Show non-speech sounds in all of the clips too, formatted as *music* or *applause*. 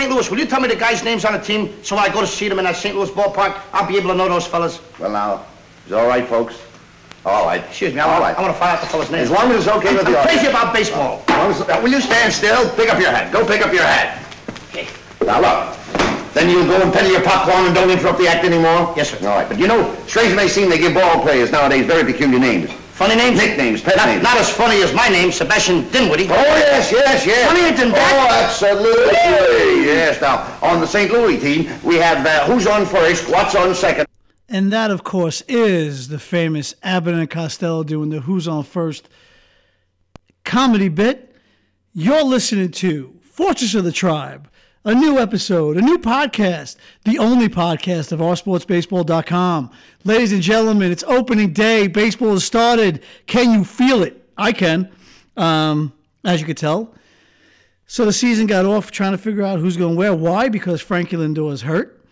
St. Louis, will you tell me the guys' names on the team so when I go to see them in that St. Louis ballpark, I'll be able to know those fellas? Well, now, it's all right, folks? All right. Excuse me, I All want, right. I want to find out the fellas' names. As long as it's okay with I'm the crazy audience. about baseball. As as- will you stand still? Pick up your hat. Go pick up your hat. Okay. Now, look. Then you'll go and peddle your popcorn and don't interrupt the act anymore? Yes, sir. All right. But you know, strange as may seem, they give ball players nowadays very peculiar names. Funny names? Nicknames, pet Not, names. not as funny as my name, Sebastian Dinwiddie. Oh, yes, yes, yes. Funnier than that? Oh, absolutely. Yes. Now, on the St. Louis team, we have uh, who's on first, what's on second. And that, of course, is the famous Abbott and Costello doing the Who's On First comedy bit. You're listening to Fortress of the Tribe, a new episode, a new podcast, the only podcast of oursportsbaseball.com. Ladies and gentlemen, it's opening day. Baseball has started. Can you feel it? I can, um, as you could tell. So the season got off trying to figure out who's going where. Why? Because Frankie Lindor is hurt.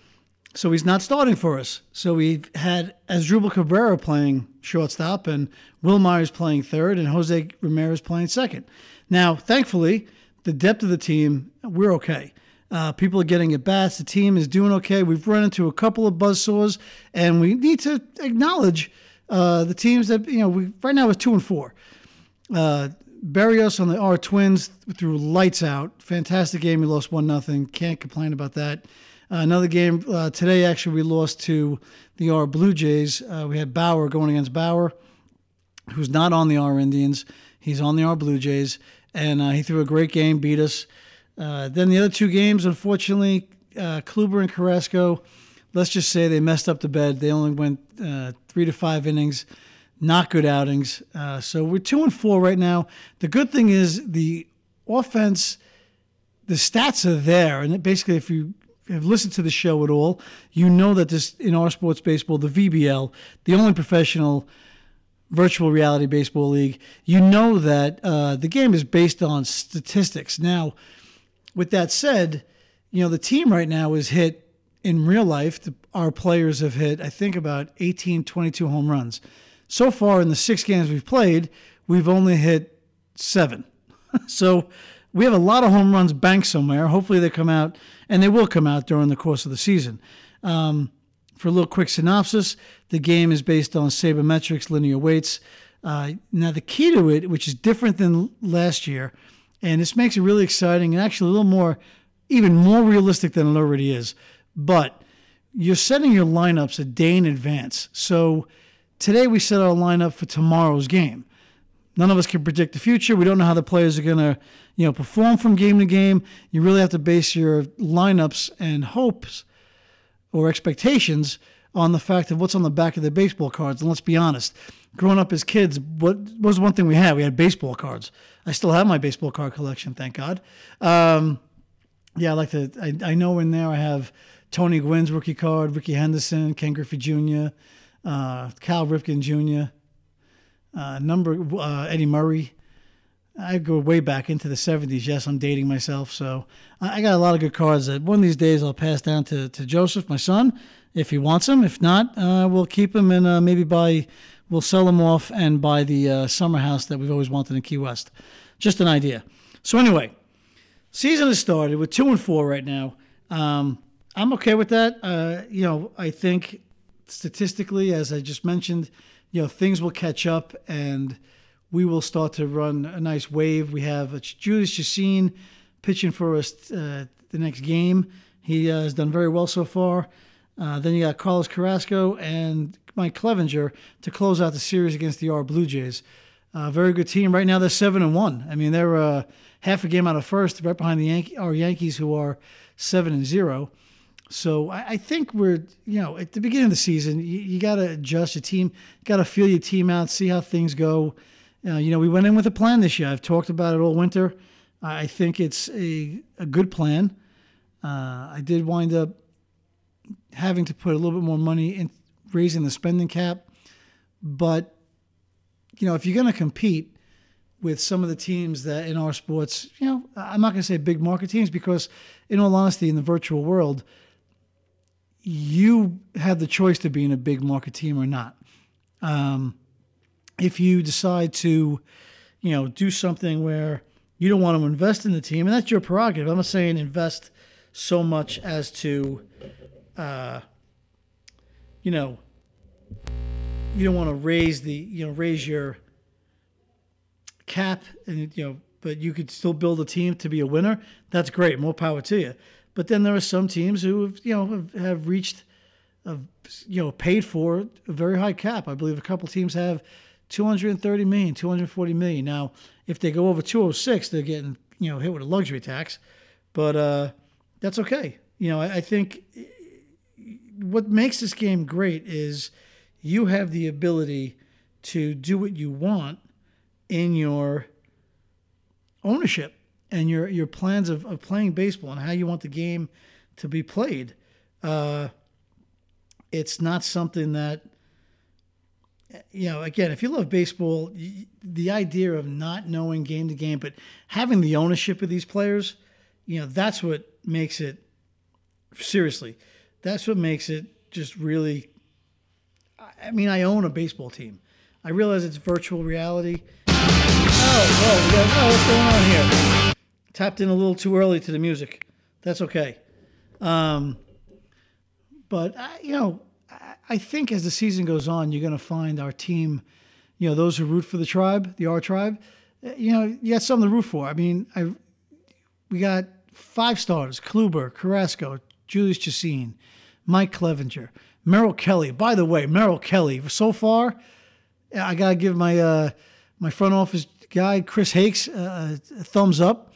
So he's not starting for us. So we've had Asdrubal Cabrera playing shortstop and Wil Myers playing third and Jose Ramirez playing second. Now, thankfully, the depth of the team, we're okay. Uh, people are getting at bats. The team is doing okay. We've run into a couple of buzzsaws, and we need to acknowledge uh, the teams that you know. We right now it's two and four. Uh, Berrios on the R Twins threw lights out. Fantastic game. We lost one nothing. Can't complain about that. Uh, another game uh, today. Actually, we lost to the R Blue Jays. Uh, we had Bauer going against Bauer, who's not on the R Indians. He's on the R Blue Jays, and uh, he threw a great game. Beat us. Uh, then the other two games, unfortunately, uh, Kluber and Carrasco. Let's just say they messed up the bed. They only went uh, three to five innings not good outings. Uh, so we're two and four right now. The good thing is the offense, the stats are there, and basically, if you have listened to the show at all, you know that this in our sports baseball, the VBL, the only professional virtual reality baseball league, you know that uh, the game is based on statistics. Now, with that said, you know the team right now is hit in real life. The, our players have hit, I think, about 18, 22 home runs so far in the six games we've played, we've only hit seven. *laughs* so we have a lot of home runs banked somewhere. Hopefully they come out, and they will come out during the course of the season. Um, for a little quick synopsis, the game is based on sabermetrics, linear weights. Uh, now the key to it, which is different than last year, and this makes it really exciting and actually a little more, even more realistic than it already is. But you're setting your lineups a day in advance. So today we set our lineup for tomorrow's game. None of us can predict the future. We don't know how the players are going to, you know, perform from game to game. You really have to base your lineups and hopes or expectations on the fact of what's on the back of the baseball cards. And let's be honest, growing up as kids, what was one thing we had? We had baseball cards. I still have my baseball card collection, thank God. Um, yeah, I like to. I, I know in there I have Tony Gwynn's rookie card, Rickey Henderson, Ken Griffey Jr uh, Cal Ripken Jr., uh, number uh, Eddie Murray. I go way back into the 70s. Yes, I'm dating myself. So I got a lot of good cards that one of these days I'll pass down to, to Joseph, my son, if he wants them. If not, uh, we'll keep them and uh, maybe buy, we'll sell them off and buy the uh, summer house that we've always wanted in Key West. Just an idea. So anyway, season has started. We're two and four right now. Um, I'm okay with that. Uh, you know, I think statistically, as I just mentioned, you know, things will catch up and we will start to run a nice wave. We have Julius Chacin pitching for us uh, the next game. He uh, has done very well so far. Uh, then you got Carlos Carrasco and Mike Clevinger to close out the series against the R Blue Jays. Uh, very good team. Right now they're seven and one. I mean they're uh, half a game out of first, right behind the our Yankees who are seven and zero. So I, I think we're, you know, at the beginning of the season, you, you got to adjust your team, got to feel your team out, see how things go. Uh, you know, we went in with a plan this year. I've talked about it all winter. I think it's a, a good plan. Uh, I did wind up having to put a little bit more money in raising the spending cap. But, you know, if you're going to compete with some of the teams that in our sports, you know, I'm not going to say big market teams because, in all honesty, in the virtual world, you have the choice to be in a big market team or not. Um, if you decide to, you know, do something where you don't want to invest in the team, and that's your prerogative. I'm not saying invest so much as to, uh, you know, you don't want to raise the you know raise your cap and you know but you could still build a team to be a winner that's great more power to you. But then there are some teams who have you know have, have reached have, you know paid for a very high cap. I believe a couple teams have 230 million 240 million. Now if they go over 206 they're getting you know hit with a luxury tax but uh that's okay. You know I, I think what makes this game great is you have the ability to do what you want in your ownership and your your plans of, of playing baseball and how you want the game to be played. Uh, it's not something that you know. Again, if you love baseball, the idea of not knowing game to game, but having the ownership of these players, you know, that's what makes it. Seriously, that's what makes it just really. I mean, I own a baseball team. I realize it's virtual reality. Oh, whoa, what's going on here? Tapped in a little too early to the music. That's okay. Um, but, I, you know, I, I think as the season goes on, you're going to find our team, you know, those who root for the tribe, the R tribe, uh, you know, you got something to root for. I mean, I we got five starters Kluber, Carrasco, Julius Chacin, Mike Clevinger, Merrill Kelly. By the way, Merrill Kelly, so far, I got to give my uh, my front office guy, Chris Hakes, uh, a thumbs up.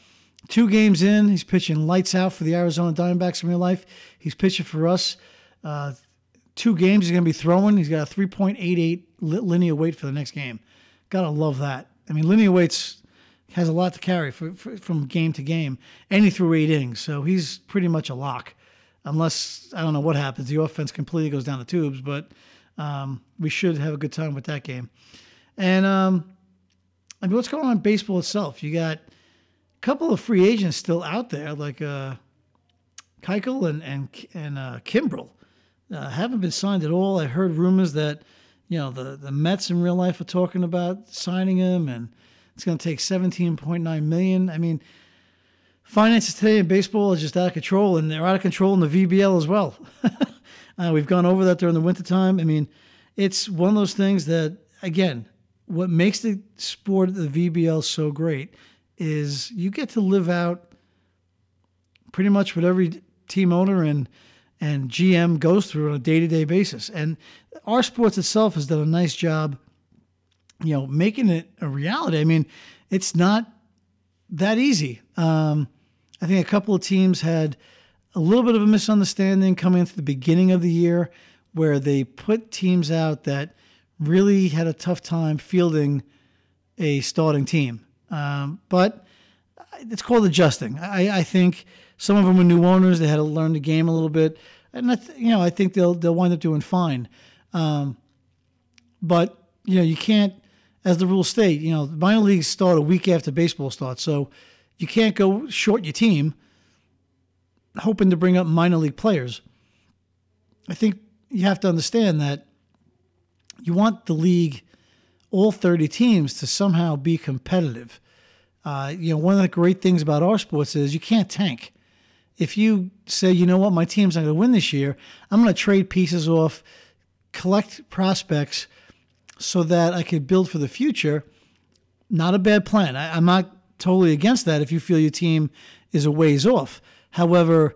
Two games in, he's pitching lights out for the Arizona Diamondbacks in real life. He's pitching for us. Uh, two games he's going to be throwing. He's got a 3.88 linear weight for the next game. Gotta love that. I mean, linear weights has a lot to carry for, for, from game to game, and he threw eight innings, so he's pretty much a lock. Unless I don't know what happens, the offense completely goes down the tubes, but um, we should have a good time with that game. And um, I mean, what's going on in baseball itself? You got a couple of free agents still out there, like uh, Keuchel and and and uh, Kimbrel, uh, haven't been signed at all. I heard rumors that you know the the Mets in real life are talking about signing him, and it's going to take seventeen point nine million. I mean, finances today in baseball is just out of control, and they're out of control in the VBL as well. *laughs* uh, we've gone over that during the wintertime. I mean, it's one of those things that again what makes the sport the VBL so great is you get to live out pretty much what every team owner and and GM goes through on a day to day basis. And our sports itself has done a nice job, you know, making it a reality. I mean, it's not that easy. Um, I think a couple of teams had a little bit of a misunderstanding coming into the beginning of the year where they put teams out that really had a tough time fielding a starting team. Um, but it's called adjusting. I, I, think some of them are new owners; they had to learn the game a little bit, and I th- you know I think they'll they'll wind up doing fine. Um, but you know you can't, as the rules state, you know minor leagues start a week after baseball starts, so you can't go short your team hoping to bring up minor league players. I think you have to understand that you want the league, all 30 teams, to somehow be competitive. Uh, you know, one of the great things about our sports is you can't tank. If you say, you know what, my team's not going to win this year, I'm going to trade pieces off, collect prospects so that I could build for the future. Not a bad plan. I, I'm not totally against that if you feel your team is a ways off. However,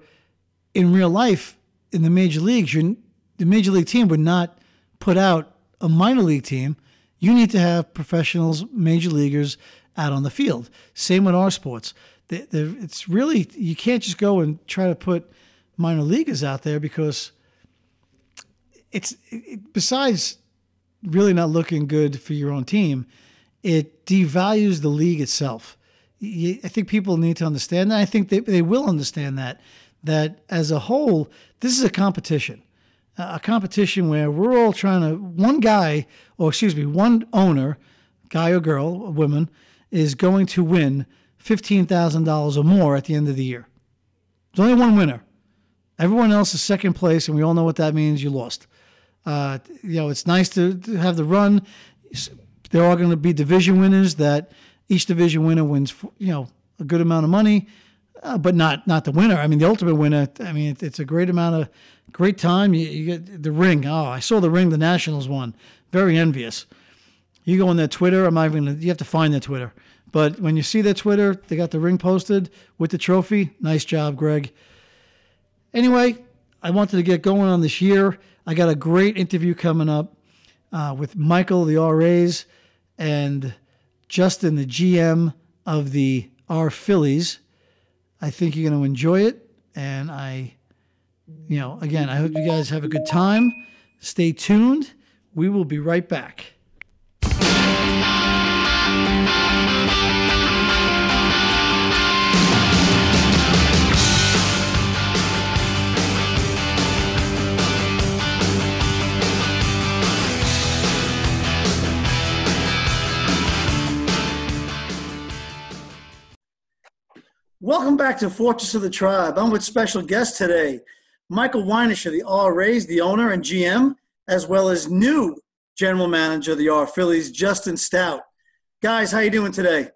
in real life, in the major leagues, the major league team would not put out a minor league team, you need to have professionals, major leaguers out on the field. Same with our sports. it's really, you can't just go and try to put minor leaguers out there because it's, it, besides really not looking good for your own team, it devalues the league itself. I think people need to understand that. I think they, they will understand that, that as a whole, this is a competition a competition where we're all trying to one guy or excuse me one owner guy or girl a woman is going to win $15000 or more at the end of the year. There's only one winner. Everyone else is second place and we all know what that means you lost. Uh, you know it's nice to, to have the run. There are going to be division winners that each division winner wins you know a good amount of money uh, but not not the winner. I mean, the ultimate winner. I mean, it, it's a great amount of great time. You, you get the ring. Oh, I saw the ring. The Nationals won. Very envious. You go on their Twitter. I'm not even. Gonna, you have to find their Twitter. But when you see their Twitter, they got the ring posted with the trophy. Nice job, Greg. Anyway, I wanted to get going on this year. I got a great interview coming up uh, with Michael, the RAs, and Justin, the GM of the R Phillies. I think you're going to enjoy it. And I, you know, again, I hope you guys have a good time. Stay tuned. We will be right back. Welcome back to Fortress of the Tribe. I'm with special guest today, Michael Wynish of the R Rays, the owner and GM, as well as new general manager of the R Phillies, Justin Stout. Guys, how you doing today?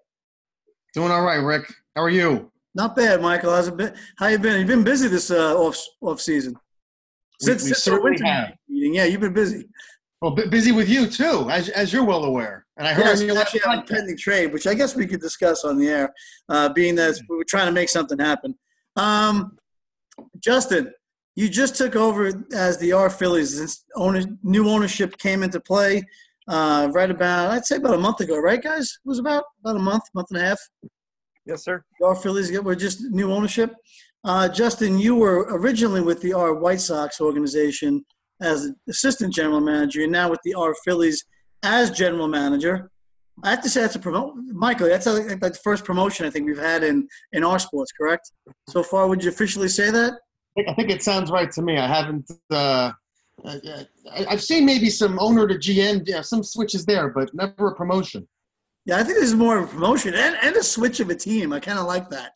Doing all right, Rick. How are you? Not bad, Michael. How's it been? How you been? You've been busy this uh, off off season. Since, we, we since winter have. meeting, yeah, you've been busy. Well, busy with you too, as, as you're well aware. And I heard yes, you actually have a pending trade, which I guess we could discuss on the air, uh, being that we are trying to make something happen. Um, Justin, you just took over as the R Phillies. This owner, new ownership came into play uh, right about, I'd say about a month ago, right, guys? It was about about a month, month and a half. Yes, sir. The R Phillies were just new ownership. Uh, Justin, you were originally with the R White Sox organization as assistant general manager, and now with the R Phillies as general manager. I have to say that's a promote, Michael. That's a, like the first promotion I think we've had in in our sports. Correct? So far, would you officially say that? I think it sounds right to me. I haven't. Uh, I've seen maybe some owner to GM, yeah, some switches there, but never a promotion. Yeah, I think this is more of a promotion and, and a switch of a team. I kind of like that.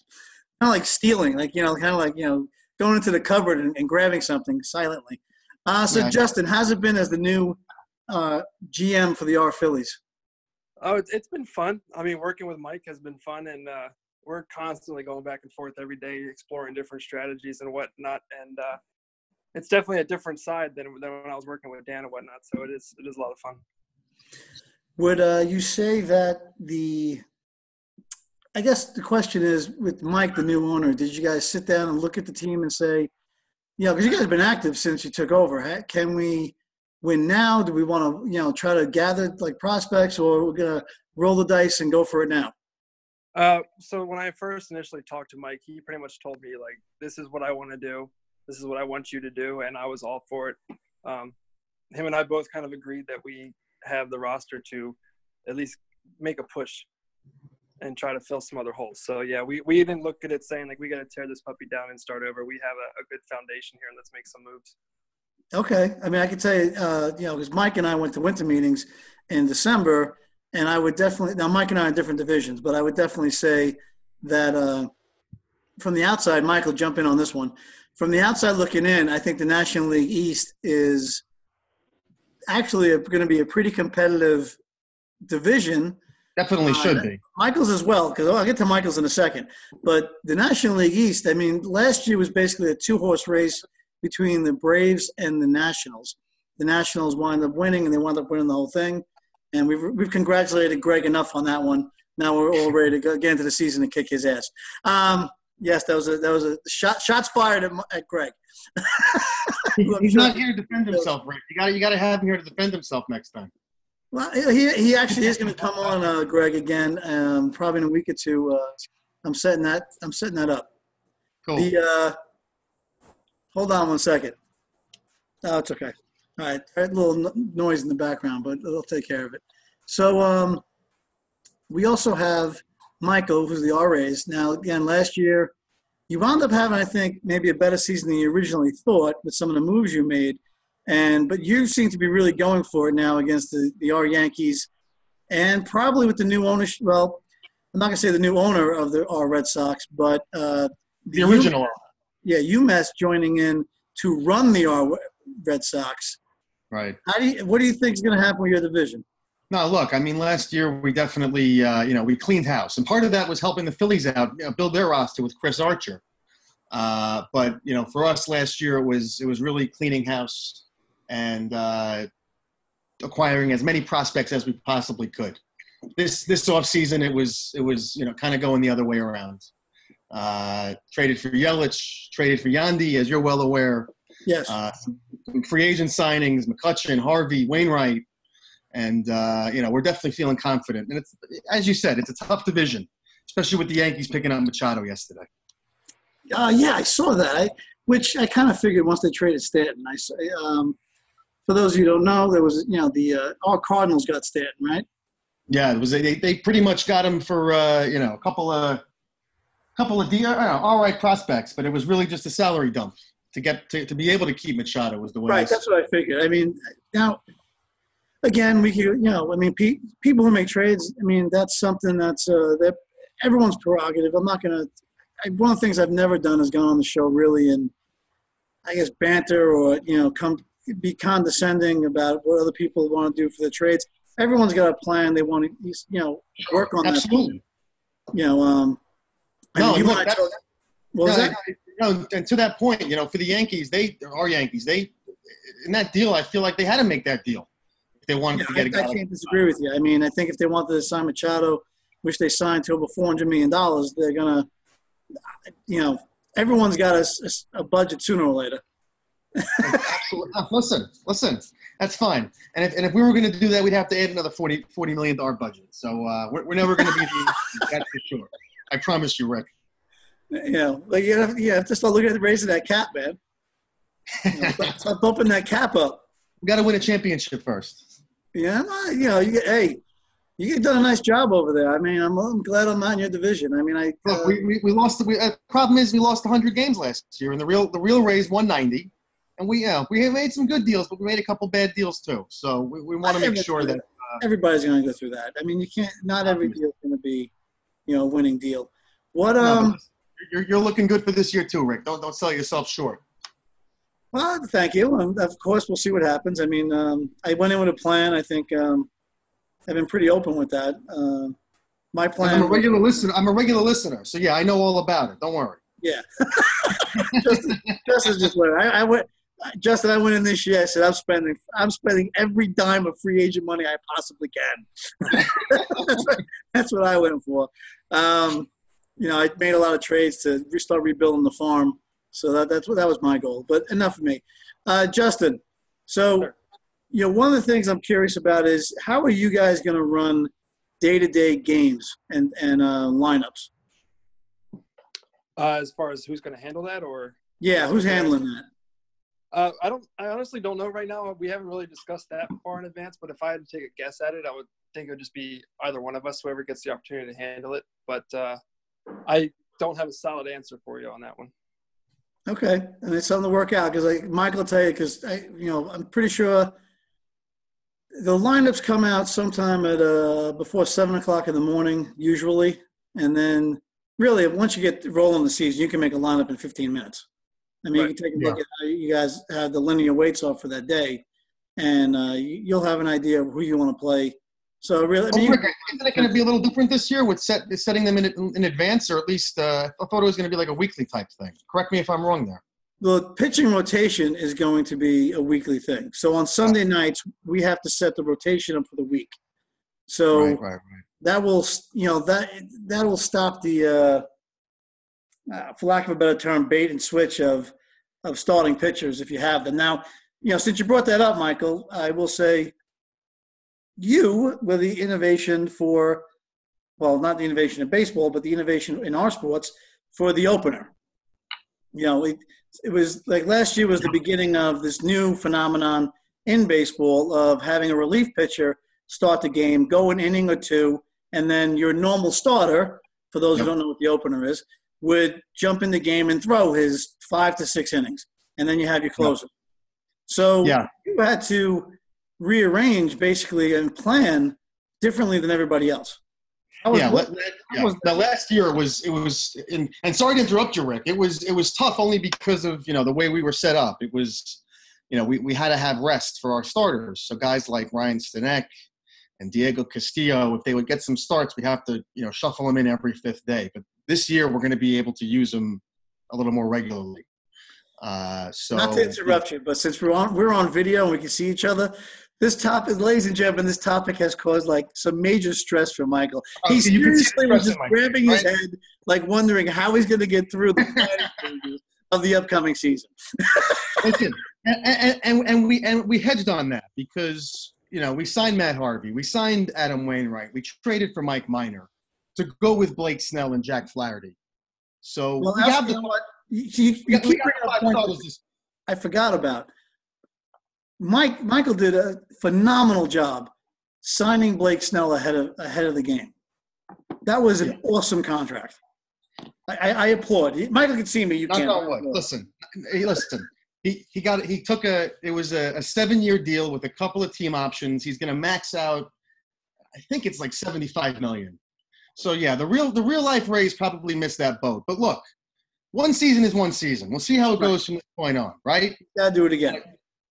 Kind of like stealing, like you know, kind of like you know, going into the cupboard and, and grabbing something silently. Uh, so, yeah. Justin, how's it been as the new uh, GM for the R Phillies? Oh, it's, it's been fun. I mean, working with Mike has been fun, and uh, we're constantly going back and forth every day, exploring different strategies and whatnot. And uh, it's definitely a different side than, than when I was working with Dan and whatnot. So it is it is a lot of fun. Would uh, you say that the I guess the question is with Mike, the new owner, did you guys sit down and look at the team and say, you know, because you guys have been active since you took over. Can we win now? Do we want to, you know, try to gather like prospects, or we're gonna roll the dice and go for it now? Uh, so when I first initially talked to Mike, he pretty much told me like, "This is what I want to do. This is what I want you to do," and I was all for it. Um, him and I both kind of agreed that we have the roster to at least make a push and try to fill some other holes. So yeah, we, we didn't look at it saying like we got to tear this puppy down and start over. We have a, a, good foundation here and let's make some moves. Okay, I mean I could tell you, uh, you know, because Mike and I went to winter meetings in December, and I would definitely now Mike and I are in different divisions, but I would definitely say that uh, from the outside, Michael, jump in on this one. From the outside looking in, I think the National League East is actually going to be a pretty competitive division Definitely uh, should be. Michaels as well, because I'll get to Michaels in a second. But the National League East, I mean, last year was basically a two horse race between the Braves and the Nationals. The Nationals wound up winning, and they wound up winning the whole thing. And we've, we've congratulated Greg enough on that one. Now we're all ready to go, get into the season and kick his ass. Um, yes, that was a that was a shot. Shots fired at, at Greg. *laughs* He's sure. not here to defend himself, Rick. You got you got to have him here to defend himself next time. Well, he, he actually is going to come on, uh, Greg, again, um, probably in a week or two. Uh, I'm setting that. I'm setting that up. Cool. The uh, hold on one second. Oh, it's okay. All right, a little noise in the background, but they'll take care of it. So um, we also have Michael, who's the RAs. Now, again, last year you wound up having, I think, maybe a better season than you originally thought with some of the moves you made. And but you seem to be really going for it now against the the R Yankees, and probably with the new ownership. Well, I'm not gonna say the new owner of the R Red Sox, but uh, the, the original. U- yeah, UMass joining in to run the R Red Sox. Right. How do you? What do you think is going to happen with your division? No, look, I mean, last year we definitely, uh, you know, we cleaned house, and part of that was helping the Phillies out, you know, build their roster with Chris Archer. Uh, but you know, for us last year, it was it was really cleaning house and uh, acquiring as many prospects as we possibly could. This this off season, it was it was you know kind of going the other way around. Uh, traded for Yelich, traded for Yandy, as you're well aware. Yes. Uh, some free agent signings, McCutchen, Harvey, Wainwright, and uh, you know we're definitely feeling confident. And it's as you said, it's a tough division, especially with the Yankees picking up Machado yesterday. Uh, yeah, I saw that. I, which I kind of figured once they traded Stanton. I um, for those of you who don't know, there was you know the uh, our Cardinals got Stanton, right? Yeah, it was they, they pretty much got him for uh, you know a couple of couple of D, uh, all right prospects, but it was really just a salary dump to get to, to be able to keep Machado was the way. Right, that's what I figured. I mean, now again, we could, you know, I mean, pe- people who make trades. I mean, that's something that's uh, that everyone's prerogative. I'm not gonna. I, one of the things I've never done is gone on the show really and I guess banter or you know come be condescending about what other people want to do for the trades. Everyone's got a plan. They want to you know work on that. Absolutely. You know, um, I No, mean, you look, that-. What was No, that? no, and to that point, you know, for the Yankees, they are Yankees. They in that deal, I feel like they had to make that deal if they wanted Yeah, to I, get a I guy. I can't disagree with you. I mean, I think if they wanted to sign Machado, which they signed to over four hundred million dollars, they're gonna, you know, everyone's got a budget sooner or later. Uh, Listen, listen, that's fine. And if, and if we were going to do that, we'd have to add another 40, $40 million to our budget. So uh, we're, we're never going to be *laughs* the, that's for sure. I promise you, Rick. You know, like you have, you have to start looking at raising that cap, man. You know, start, *laughs* start bumping that cap up. We got to win a championship first. Yeah, well, you know, you hey, you done a nice job over there. I mean, I'm, I'm glad I'm not in your division. I mean, I Look, uh, we, we, we lost. The we, uh, problem is we lost 100 games last year, and the real the real Rays 190. And we yeah we have made some good deals, but we made a couple bad deals too. So we, we want to make sure that everybody's going to go through that. I mean, you can't. Not every deal is going to be, you know, winning deal. What um. but you're, you're looking good for this year too, Rick. Don't don't sell yourself short. Well, thank you. And of course, we'll see what happens. I mean, um, I went in with a plan. I think um, I've been pretty open with that. Uh, my plan. I'm a regular listener. I'm a regular listener, so yeah, I know all about it. Don't worry. yeah. Justin, Justin's *laughs* just went. I, I went. Justin, I went in this year. I said, I'm spending, I'm spending every dime of free agent money I possibly can. that's, *laughs* what, that's what I went for. Um, you know, I made a lot of trades to restart rebuilding the farm. So that, that's what that was my goal. But enough of me. Uh, Justin, so Sure. you know, one of the things I'm curious about is how are you guys going to run day-to-day games and and uh, lineups? Uh, as far as who's going to handle that, or Yeah, who's handling that? Uh, I don't, I honestly don't know right now. We haven't really discussed that far in advance. But if I had to take a guess at it, I would think it would just be either one of us, whoever gets the opportunity to handle it. But uh, I don't have a solid answer for you on that one. Okay, and it's something to work out because like Michael will tell you because I, you know, I'm pretty sure the lineups come out sometime at uh before seven o'clock in the morning usually, and then really once you get rolling the season, you can make a lineup in 15 minutes. I mean, you can take a look at how you guys have the linear weights off for that day, and uh, you- you'll have an idea of who you want to play. So really, I mean, Rick, isn't it going to be a little different this year with set, setting them in, in advance, or at least uh, I thought it was going to be like a weekly type thing. Correct me if I'm wrong there. The pitching rotation is going to be a weekly thing. So on Sunday nights, we have to set the rotation up for the week. So right, right, right. that will, you know, that that will stop the, uh, uh, for lack of a better term, bait and switch of of starting pitchers if you have them. Now, you know, since you brought that up, Michael, I will say you were the innovation for, well, not the innovation in baseball, but the innovation in our sports for the opener. You know, it, it was like last year was the beginning of this new phenomenon in baseball of having a relief pitcher start the game, go an inning or two, and then your normal starter, for those who don't know what the opener is, would jump in the game and throw his five to six innings, and then you have your closer. So Yeah. you had to rearrange basically and plan differently than everybody else. Was- yeah, la- yeah. Now last year was it was in, and sorry to interrupt you, Rick. It was it was tough only because of you know the way we were set up. It was you know we, we had to have rest for our starters. So guys like Ryan Stanek, and Diego Castillo. If they would get some starts, we have to you know shuffle them in every fifth day. But this year we're going to be able to use them a little more regularly. Uh, so Not to interrupt you, but since we're on we're on video and we can see each other, this topic, ladies and gentlemen, this topic has caused like some major stress for Michael. Oh, he so you can see the seriously was just my grabbing his right? head, like wondering how he's going to get through the planning *laughs* of the upcoming season. *laughs* Listen, and, and, and, and we and we hedged on that because you know we signed Matt Harvey, we signed Adam Wainwright, we traded for Mike Minor to go with Blake Snell and Jack Flaherty. So Well, we have you the what? You, you, you we keep bringing up points I forgot about. Mike Michael did a phenomenal job signing Blake Snell ahead of ahead of the game. That was an awesome contract. I, I, I applaud. Michael can see me. You Knock can't. on wood. Listen, hey, listen. He, he got he took a it was a, a seven year deal with a couple of team options. He's going to max out. I think it's like seventy five million. So yeah, the real the real life Rays probably missed that boat. But look, one season is one season. We'll see how it goes from this point on, right? Gotta do it again.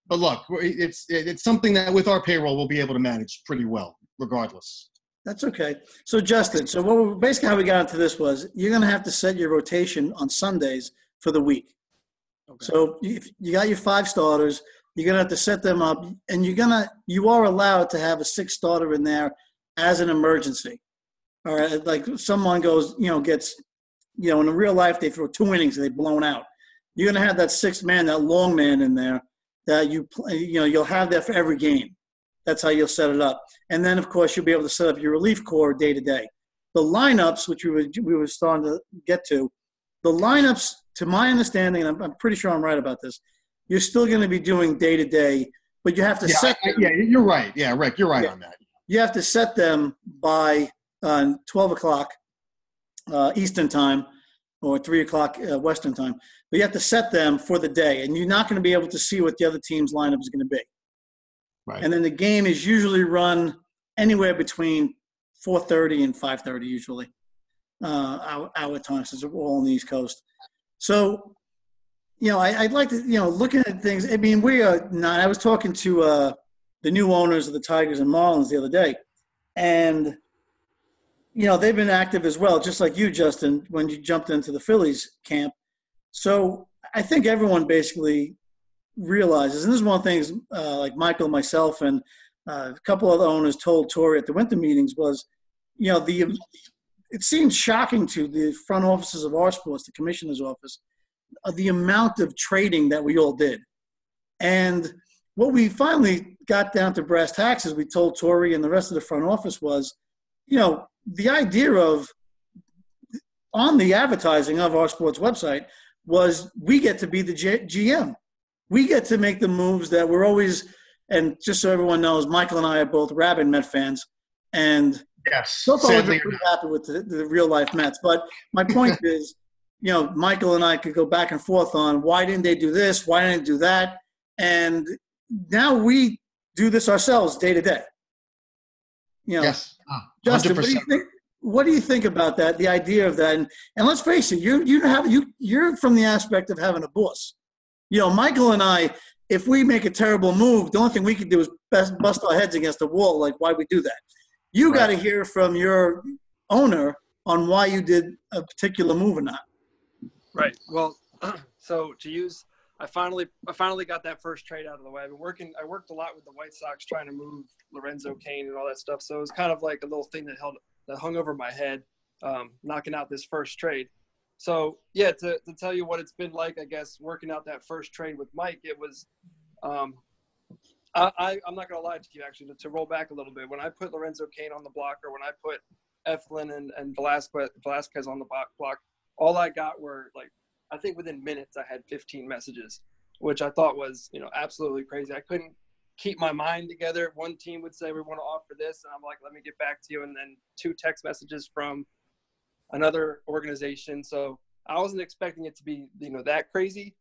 But look, it's it's something that with our payroll we'll be able to manage pretty well, regardless. That's okay. So Justin, so what we, basically how we got into this was you're gonna have to set your rotation on Sundays for the week. Okay. So if you got your five starters, you're gonna have to set them up, and you're gonna you are allowed to have a six starter in there as an emergency. All right, like someone goes, you know, gets, you know, in real life they throw two innings and they blown out. You're gonna have that sixth man, that long man in there that you play, you know you'll have that for every game. That's how you'll set it up, and then of course you'll be able to set up your relief core day to day. The lineups, which we were we were starting to get to, the lineups, to my understanding, and I'm, I'm pretty sure I'm right about this, you're still going to be doing day to day, but you have to Yeah, set them, yeah, you're right. Yeah, Rick, you're right Yeah. on that. you have to set them by uh, 12 o'clock uh, Eastern time or 3 o'clock uh, Western time. But you have to set them for the day, and you're not going to be able to see what the other team's lineup is going to be. Right. And then the game is usually run anywhere between 4:30 and 5:30 usually, uh, our, our time since we're all on the East Coast. So, you know, I, I'd like to, you know, looking at things. I mean, we are not. I was talking to uh, the new owners of the Tigers and Marlins the other day, and you know they've been active as well, just like you, Justin, when you jumped into the Phillies camp. So I think everyone basically realizes, and this is one of the things uh, like Michael, myself, and uh, a couple other owners told Tori at the winter meetings was, you know, the it seems shocking to the front offices of our sports, the commissioner's office, uh, the amount of trading that we all did, and what we finally got down to brass tacks, as we told Tori and the rest of the front office, was, you know, the idea of on the advertising of our sports website was we get to be the G- GM. We get to make the moves that we're always, and just so everyone knows, Michael and I are both rabid Met fans, and Yes. so far we're pretty happy with the, the real life Mets. But my point *laughs* is, you know, Michael and I could go back and forth on why didn't they do this, why didn't they do that, and now we do this ourselves day to day. You know, yes. Ah, Justin, what do you think? What do you think about that? The idea of that, and, and let's face it, you you have you you're from the aspect of having a boss. You know, Michael and I, if we make a terrible move, the only thing we can do is best bust our heads against the wall. Like, why we do that? You got to hear from your owner on why you did a particular move or not. Right. Well, *clears throat* so to use, I finally, I finally got that first trade out of the way. I've been working, I worked a lot with the White Sox trying to move Lorenzo Cain and all that stuff. So it was kind of like a little thing that held, that hung over my head, um, knocking out this first trade. So yeah, to, to tell you what it's been like, I guess working out that first trade with Mike, it was, um, I, I'm not gonna lie to you actually to, to roll back a little bit. When I put Lorenzo Cain on the block, or when I put Eflin and and Velasquez Velasquez on the block, all I got were like I think within minutes I had 15 messages, which I thought was you know absolutely crazy. I couldn't keep my mind together. One team would say we want to offer this, and I'm like, let me get back to you, and then two text messages from another organization. So I wasn't expecting it to be you know that crazy.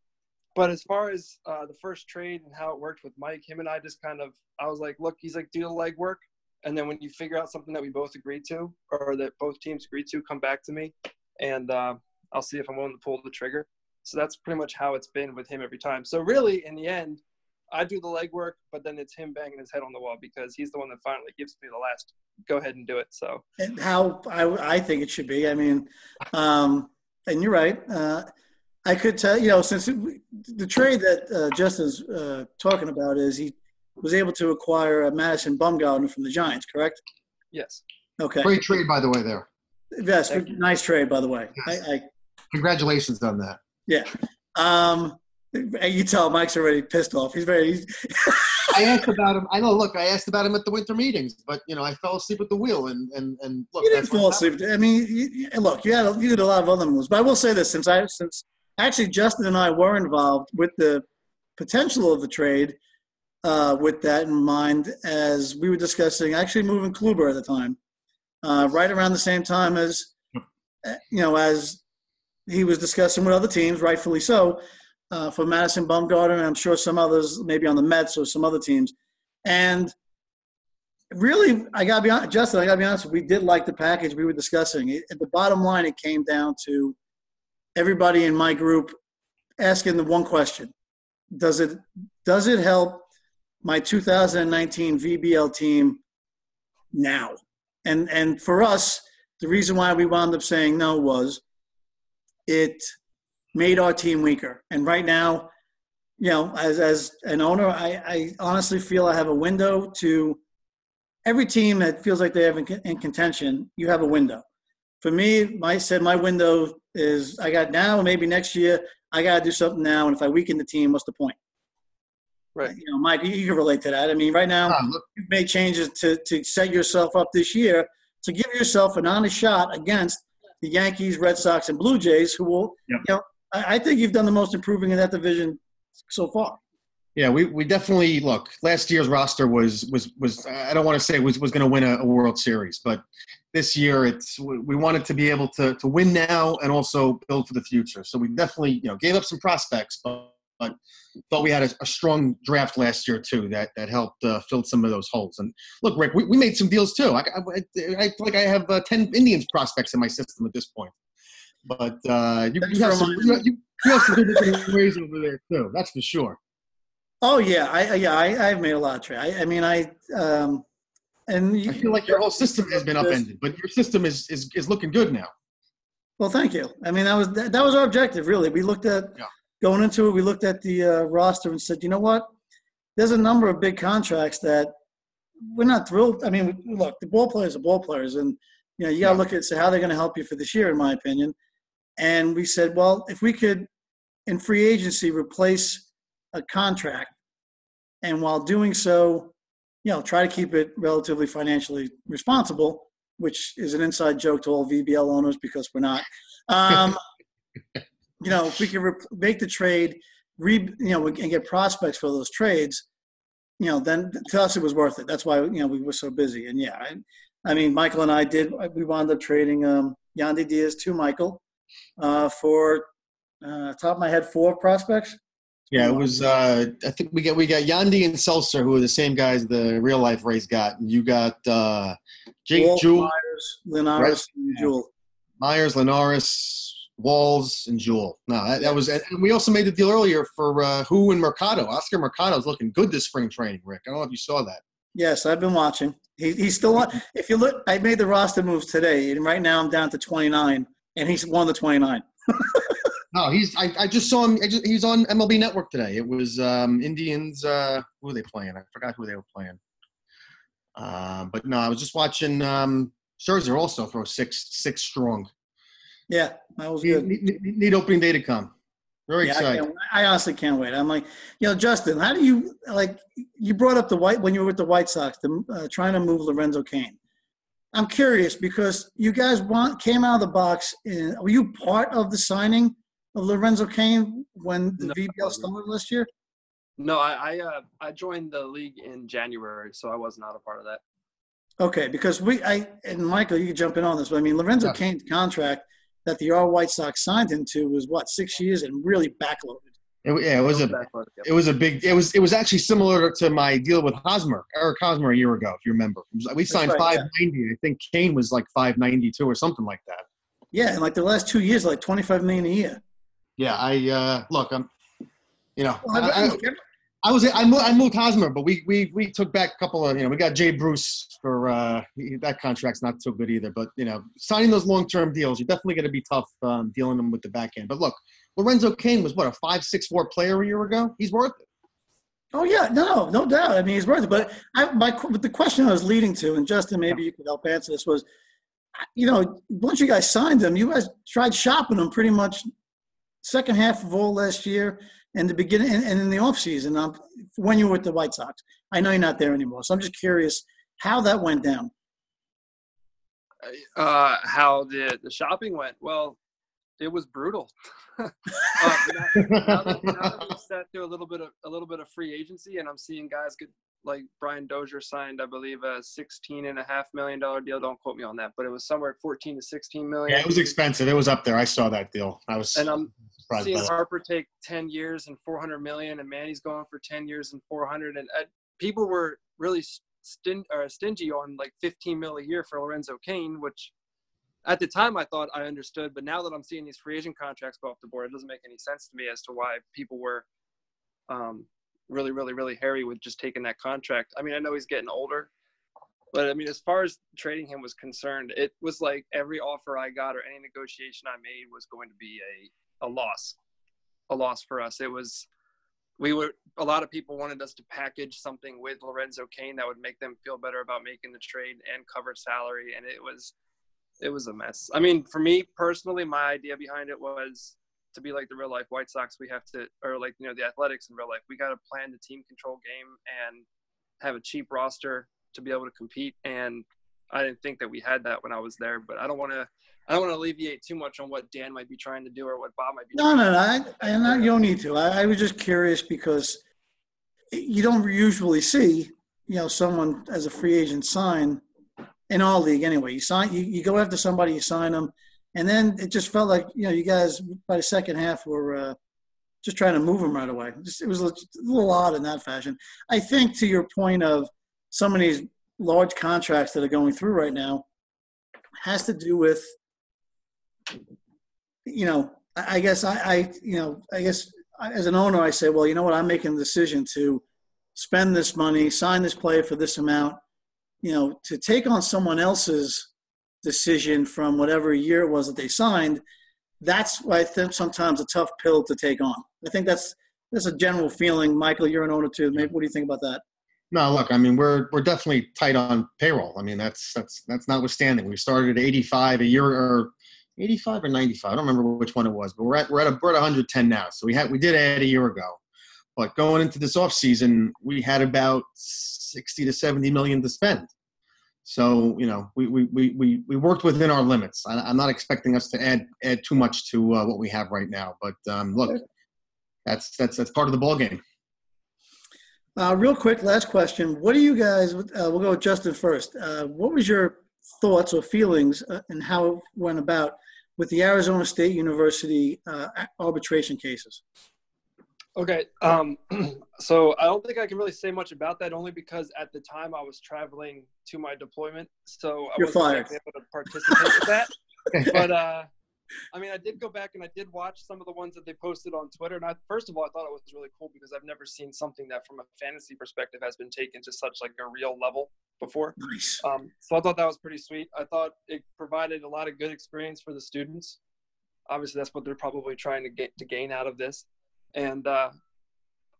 But as far as uh, the first trade and how it worked with Mike, him and I just kind of, I was like, look, he's like, do the legwork. And then when you figure out something that we both agreed to or that both teams agreed to, come back to me and uh, I'll see if I'm willing to pull the trigger. So that's pretty much how it's been with him every time. So really, in the end, I do the legwork, but then it's him banging his head on the wall because he's the one that finally gives me the last go ahead and do it. So and how I, I think it should be. I mean, um, and you're right. Uh, I could tell you know since it, the trade that uh, Justin's uh, talking about is he was able to acquire a Madison Bumgarner from the Giants, correct? yes, Okay. Great trade, by the way. There. Yes, nice trade, by the way. Yes. I, I Congratulations on that. yeah. Um, you tell Mike's already pissed off. He's very. He's, I *laughs* asked about him. I know. Look, I asked about him at the winter meetings, but you know, I fell asleep at the wheel, and and and look. you didn't fall asleep. I mean, you, you- look, you had a, you did a lot of other moves, but I will say this: since I since actually Justin and I were involved with the potential of the trade, uh, with that in mind, as we were discussing actually moving Kluber at the time, uh, right around the same time as uh, you know as he was discussing with other teams, rightfully so, uh, for Madison Bumgarner, and I'm sure some others, maybe on the Mets or some other teams, and really, I gotta be honest, Justin. I gotta be honest. We did like the package we were discussing. It, at the bottom line, it came down to everybody in my group asking the one question: Does it does it help my 2019 VBL team now? And and for us, the reason why we wound up saying no was it made our team weaker. And right now, you know, as as an owner, I, I honestly feel I have a window to every team that feels like they have in, in contention. You have a window. For me, I said my window is I got now, maybe next year. I got to do something now, and if I weaken the team, what's the point? right. You know, Mike, you, you can relate to that. I mean, right now ah, look, you've made changes to to set yourself up this year to give yourself an honest shot against the Yankees, Red Sox, and Blue Jays, who will, Yep. you know, I, I think you've done the most improving in that division so far. Yeah, we, we definitely look. Last year's roster was was was I don't want to say was was going to win a, a World Series, but this year it's we we wanted to be able to to win now and also build for the future. So we definitely you know gave up some prospects, but, but thought we had a, a strong draft last year too that that helped uh, fill some of those holes. And look, Rick, we, we made some deals too. I, I, I feel like I have uh, ten Indians prospects in my system at this point. But uh, you, you, have some, you, you have some good ways over there too. That's for sure. Oh yeah, I yeah I I've made a lot of trade. I, I mean I um and you, I feel like your whole system has been upended, but your system is is, is looking good now. Well, thank you. I mean, that was that, that was our objective, really. We looked at Yeah. Going into it. We looked at the uh, roster and said, you know what? There's a number of big contracts that we're not thrilled. I mean, look, the ball players are ball players, and you know you got to Yeah. look at say how they're going to help you for this year, in my opinion. And we said, well, if we could, in free agency, replace a contract, and while doing so, you know, try to keep it relatively financially responsible, which is an inside joke to all VBL owners because we're not. Um, *laughs* you know, if we can re- make the trade, re, you know, and get prospects for those trades, you know, then to us it was worth it. That's why you know we were so busy. And yeah, I, I mean, Michael and I did. We wound up trading um, Yandy Diaz to Michael uh, for uh, top of my head four prospects. Yeah, it was. Uh, I think we got we got Yandy and Sulser, who are the same guys the real life Rays got. And you got uh, Jake Jewell, Myers, Linares, and Yeah. Jewel. Myers, Linares, Walls, and Jewel. No, that, that was. And we also made the deal earlier for uh, who and Mercado. Oscar Mercado is looking good this spring training. Rick, I don't know if you saw that. Yes, I've been watching. He, he's still on. *laughs* If you look, I made the roster moves today, and right now I'm down to 29, and he's one of the 29. *laughs* No, he's. I, I just saw him. I just, he's on MLB Network today. It was um, Indians. Uh, who were they playing? I forgot who they were playing. Um, but no, I was just watching um, Scherzer also throw six six strong. Yeah, that was Need, good. need, need- need opening day to come. Very Yeah, excited. can't, I honestly can't wait. I'm like, you know, Justin, how do you like? You brought up the white when you were with the White Sox, the, uh, trying to move Lorenzo Cain. I'm curious because you guys want came out of the box. In, were you part of the signing of Lorenzo Cain when the No. VBL started last year? No, I I, uh, I joined the league in January, so I was not a part of that. Okay, because we, I and Michael, you can jump in on this, but I mean, Lorenzo Yeah. Cain's contract that the all White Sox signed him to was what six years and really backloaded. It, yeah, it was a yep. it was a big it was it was actually similar to my deal with Hosmer, Eric Hosmer a year ago, if you remember. Was- we signed right, five yeah. I think Cain was like five ninety two or something like that. Yeah, and like the last two years, like twenty five million a year. Yeah, I uh look, I'm you know, Well, I, I, I, look, I was I moved, I moved Hosmer, but we we we took back a couple of you know we got Jay Bruce for uh, he, that contract's not so good either. But you know signing those long term deals, you're definitely going to be tough um, dealing them with the back end. But look, Lorenzo Cain was what a five six four player a year ago. He's worth it. Oh yeah, no, no doubt. I mean, he's worth it. But I, my but the question I was leading to, and Justin, maybe you could help answer this, was, you know, once you guys signed him, you guys tried shopping him pretty much second half of all last year and the beginning and, and in the off season um, when you were with the White Sox. I know you're not there anymore, so I'm just curious how that went down. Uh, how the the shopping went? Well, it was brutal. *laughs* uh, now, now, that, now that we've sat through a little bit of a little bit of free agency, and I'm seeing guys get like Brian Dozier signed, I believe, a 16 and a half million dollar deal. Don't quote me on that, but it was somewhere 14 to 16 million. Yeah, it was expensive. It was up there. I saw that deal. I was and I'm surprised seeing. Harper take 10 years and 400 million, and Manny's going for 10 years and 400. And uh, people were really stin- or stingy on like 15 mil a year for Lorenzo Cain, which at the time I thought I understood, but now that I'm seeing these free agent contracts go off the board, it doesn't make any sense to me as to why people were um, really, really, really hairy with just taking that contract. I mean, I know he's getting older, but I mean, as far as trading him was concerned, it was like every offer I got or any negotiation I made was going to be a, a loss, a loss for us. It was, we were, a lot of people wanted us to package something with Lorenzo Cain that would make them feel better about making the trade and cover salary. And it was, it was a mess. I mean, for me personally, my idea behind it was to be like the real life White Sox. We have to, or like you know, the Athletics in real life. We got to plan the team control game and have a cheap roster to be able to compete. And I didn't think that we had that when I was there. But I don't want to, I don't want to alleviate too much on what Dan might be trying to do or what Bob might be. No, no, no. I, I, no, you don't need to. I, I was just curious because you don't usually see, you know, someone as a free agent sign in our league anyway. You sign, you, you go after somebody, you sign them, and then it just felt like you know you guys by the second half were uh, just trying to move them right away. Just, it was a little odd in that fashion. I think to your point of some of these large contracts that are going through right now has to do with you know I, guess I, I you know I guess as an owner I say well you know what I'm making the decision to spend this money sign this player for this amount you know, to take on someone else's decision from whatever year it was that they signed, that's why I think sometimes a tough pill to take on. I think that's that's a general feeling. Michael, you're an owner too. Maybe what do you think about that? No, look, I mean, we're we're definitely tight on payroll. I mean, that's that's that's notwithstanding. We started at 85 a year or 85 or 95. I don't remember which one it was, but we're at we're at a, we're at 110 now. So we had we did add a year ago, but going into this off season, we had about 60 to 70 million to spend. So you know, we we we we worked within our limits. I, am not expecting us to add add too much to uh, what we have right now, but um, look, that's that's that's part of the ball game. Uh, real quick, last question. What do you guys? Uh, we'll go with Justin first. Uh, what was your thoughts or feelings uh, and how it went about with the Arizona State University uh, arbitration cases? Okay. Um, *clears throat* so I don't think I can really say much about that only because at the time I was traveling to my deployment. So I You're wasn't fired. able to participate in that. *laughs* But uh, I mean, I did go back and I did watch some of the ones that they posted on Twitter. And I, first of all, I thought it was really cool because I've never seen something that from a fantasy perspective has been taken to such like a real level before. Nice. Um, so I thought that was pretty sweet. I thought it provided a lot of good experience for the students. Obviously, that's what they're probably trying to get to gain out of this. And uh,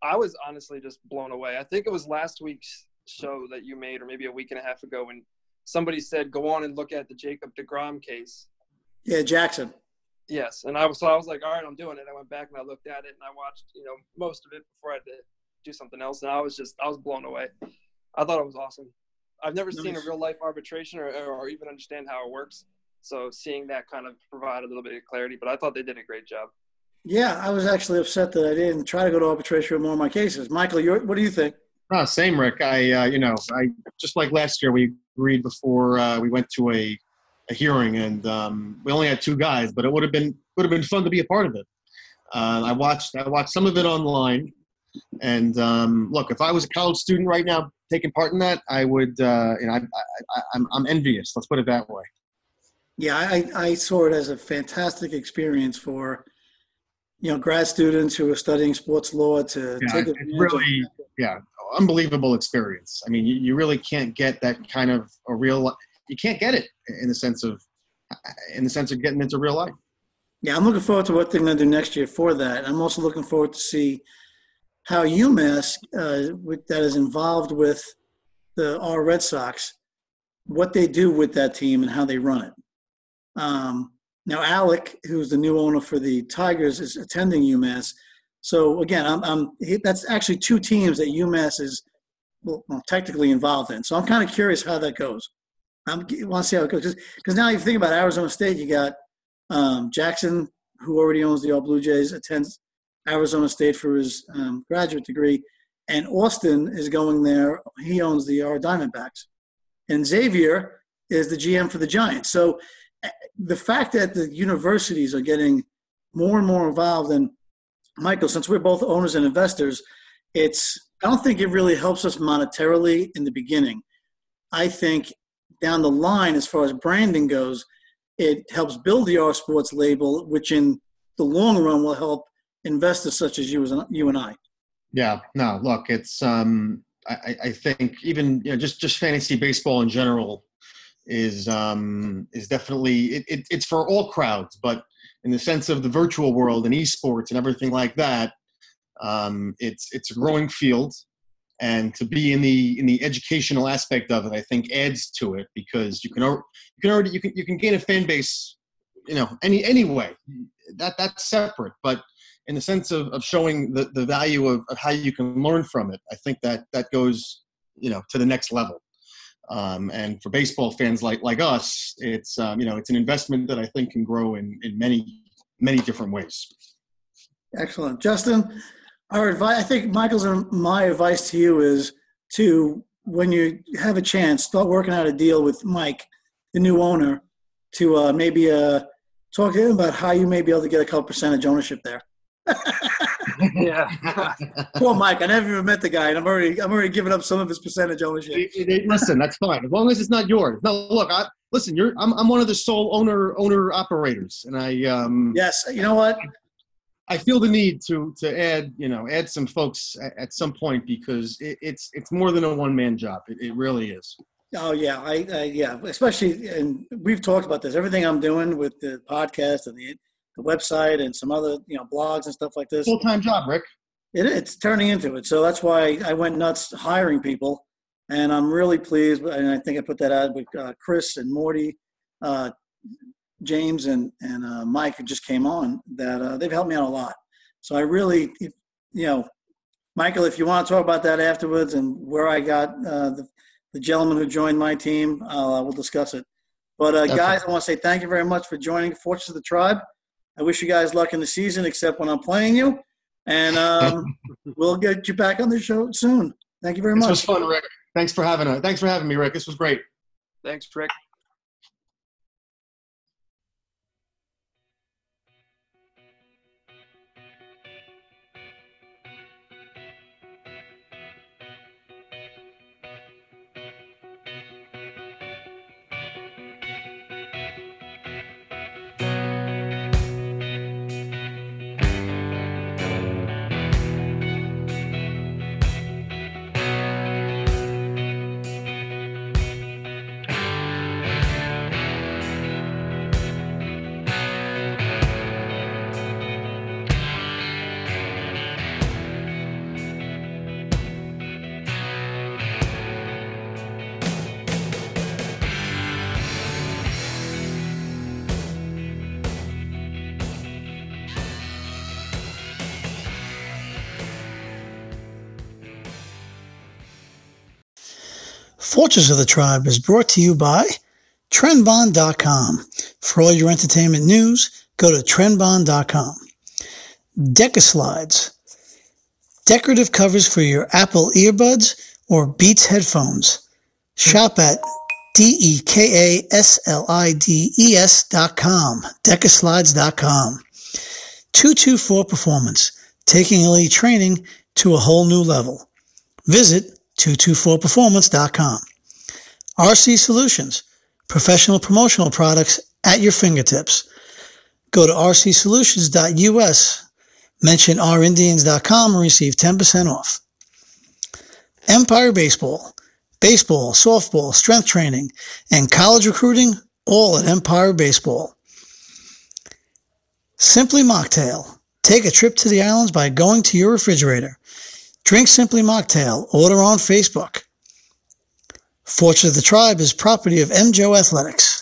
I was honestly just blown away. I think it was last week's show that you made, or maybe a week and a half ago, when somebody said, "Go on and look at the Jacob Degrom case." Yeah, Jackson. Yes, and I was so I was like, "All right, I'm doing it." I went back and I looked at it and I watched, you know, most of it before I had to do something else, and I was just I was blown away. I thought it was awesome. I've never seen a real life arbitration or, or even understand how it works. So seeing that kind of provide a little bit of clarity, but I thought they did a great job. Yeah, I was actually upset that I didn't try to go to arbitration with more of my cases. Michael, you're, what do you think? Ah, same, Rick. I, uh, you know, I just like last year, we agreed before uh, we went to a, a hearing, and um, we only had two guys, but it would have been would have been fun to be a part of it. Uh, I watched I watched some of it online, and um, look, if I was a college student right now taking part in that, I would, uh, you know, I, I, I, I'm I'm envious. Let's put it that way. Yeah, I, I saw it as a fantastic experience for, you know grad students who are studying sports law to Yeah, take advantage really yeah, unbelievable experience. I mean, you, you really can't get that kind of a real. You can't get it in the sense of, in the sense of getting into real life. Yeah, I'm looking forward to what they're going to do next year for that. I'm also looking forward to see how UMass, uh, with, that is involved with the our Red Sox, what they do with that team and how they run it. Um, now, Alec, who's the new owner for the Tigers, is attending UMass. So again, I'm, I'm that's actually two teams that UMass is well, technically involved in. So I'm kind of curious how that goes. I want to see how it goes because now you think about Arizona State, you got um, Jackson, who already owns the All Blue Jays, attends Arizona State for his um, graduate degree, and Austin is going there. He owns the R Diamondbacks, and Xavier is the GM for the Giants. So eh, the fact that the universities are getting more and more involved, and Michael, since we're both owners and investors, it's I don't think it really helps us monetarily in the beginning. I think down the line, as far as branding goes, it helps build the R Sports label, which in the long run will help investors such as you, as you and I. Yeah, no, look, it's um, I, I think even you know just just fantasy baseball in general is um, is definitely it, it, it's for all crowds, but in the sense of the virtual world and esports and everything like that, um, it's it's a growing field, and to be in the in the educational aspect of it, I think adds to it because you can you can already you can you can gain a fan base, you know, any anyway. That that's separate, but in the sense of, of showing the, the value of, of how you can learn from it, I think that that goes, you know, to the next level. Um, and for baseball fans like like us, it's um, you know it's an investment that I think can grow in, in many many different ways. Excellent, Justin. Our advice, I think, Michael's and my advice to you is to when you have a chance, start working out a deal with Mike, the new owner, to uh, maybe uh, talk to him about how you may be able to get a couple percentage ownership there. *laughs* yeah. *laughs* Poor Mike. I never even met the guy, and I'm already I'm already giving up some of his percentage ownership. It- it- it- listen, that's fine as long as it's not yours. No, look, I, listen, you're I'm, I'm one of the sole owner owner operators, and I um Yes, you know what? I feel the need to to add you know add some folks at, at some point because it, it's it's more than a one man job. It, it really is. Oh yeah, I, I yeah, especially and we've talked about this. Everything I'm doing with the podcast and the the website and some other you know blogs and stuff like this. Full time job, Rick. It, it's turning into it. So that's why I went nuts hiring people, and I'm really pleased. And I think I put that out with uh, Chris and Morty, uh, James and and uh, Mike who just came on. That uh, they've helped me out a lot. So I really, if, you know, Michael, if you want to talk about that afterwards and where I got uh, the the gentleman who joined my team, uh, we'll discuss it. But uh, guys, I want to say thank you very much for joining Fortress of the Tribe. I wish you guys luck in the season, except when I'm playing you. And um, *laughs* we'll get you back on the show soon. Thank you very This much. was fun, Rick. Thanks for having us. Thanks for having me, Rick. This was great. Thanks, Rick. Fortress of the Tribe is brought to you by Trendbond.com. For all your entertainment news, go to Trendbond.com. Dekaslides. Decorative covers for your Apple earbuds or Beats headphones. Shop at D-E-K-A-S-L-I-D-E-S dot com. Dekaslides.com. 224 Performance. Taking elite training to a whole new level. Visit 224performance.com. RC Solutions, professional promotional products at your fingertips. Go to rcsolutions.us Mention ourindians.com and receive 10% off. Empire Baseball, baseball, softball, strength training, and college recruiting, all at Empire Baseball. Simply Mocktail. Take a trip to the islands by going to your refrigerator. Drink Simply Mocktail. Order on Facebook. Fortress of the Tribe is property of MJO Athletics.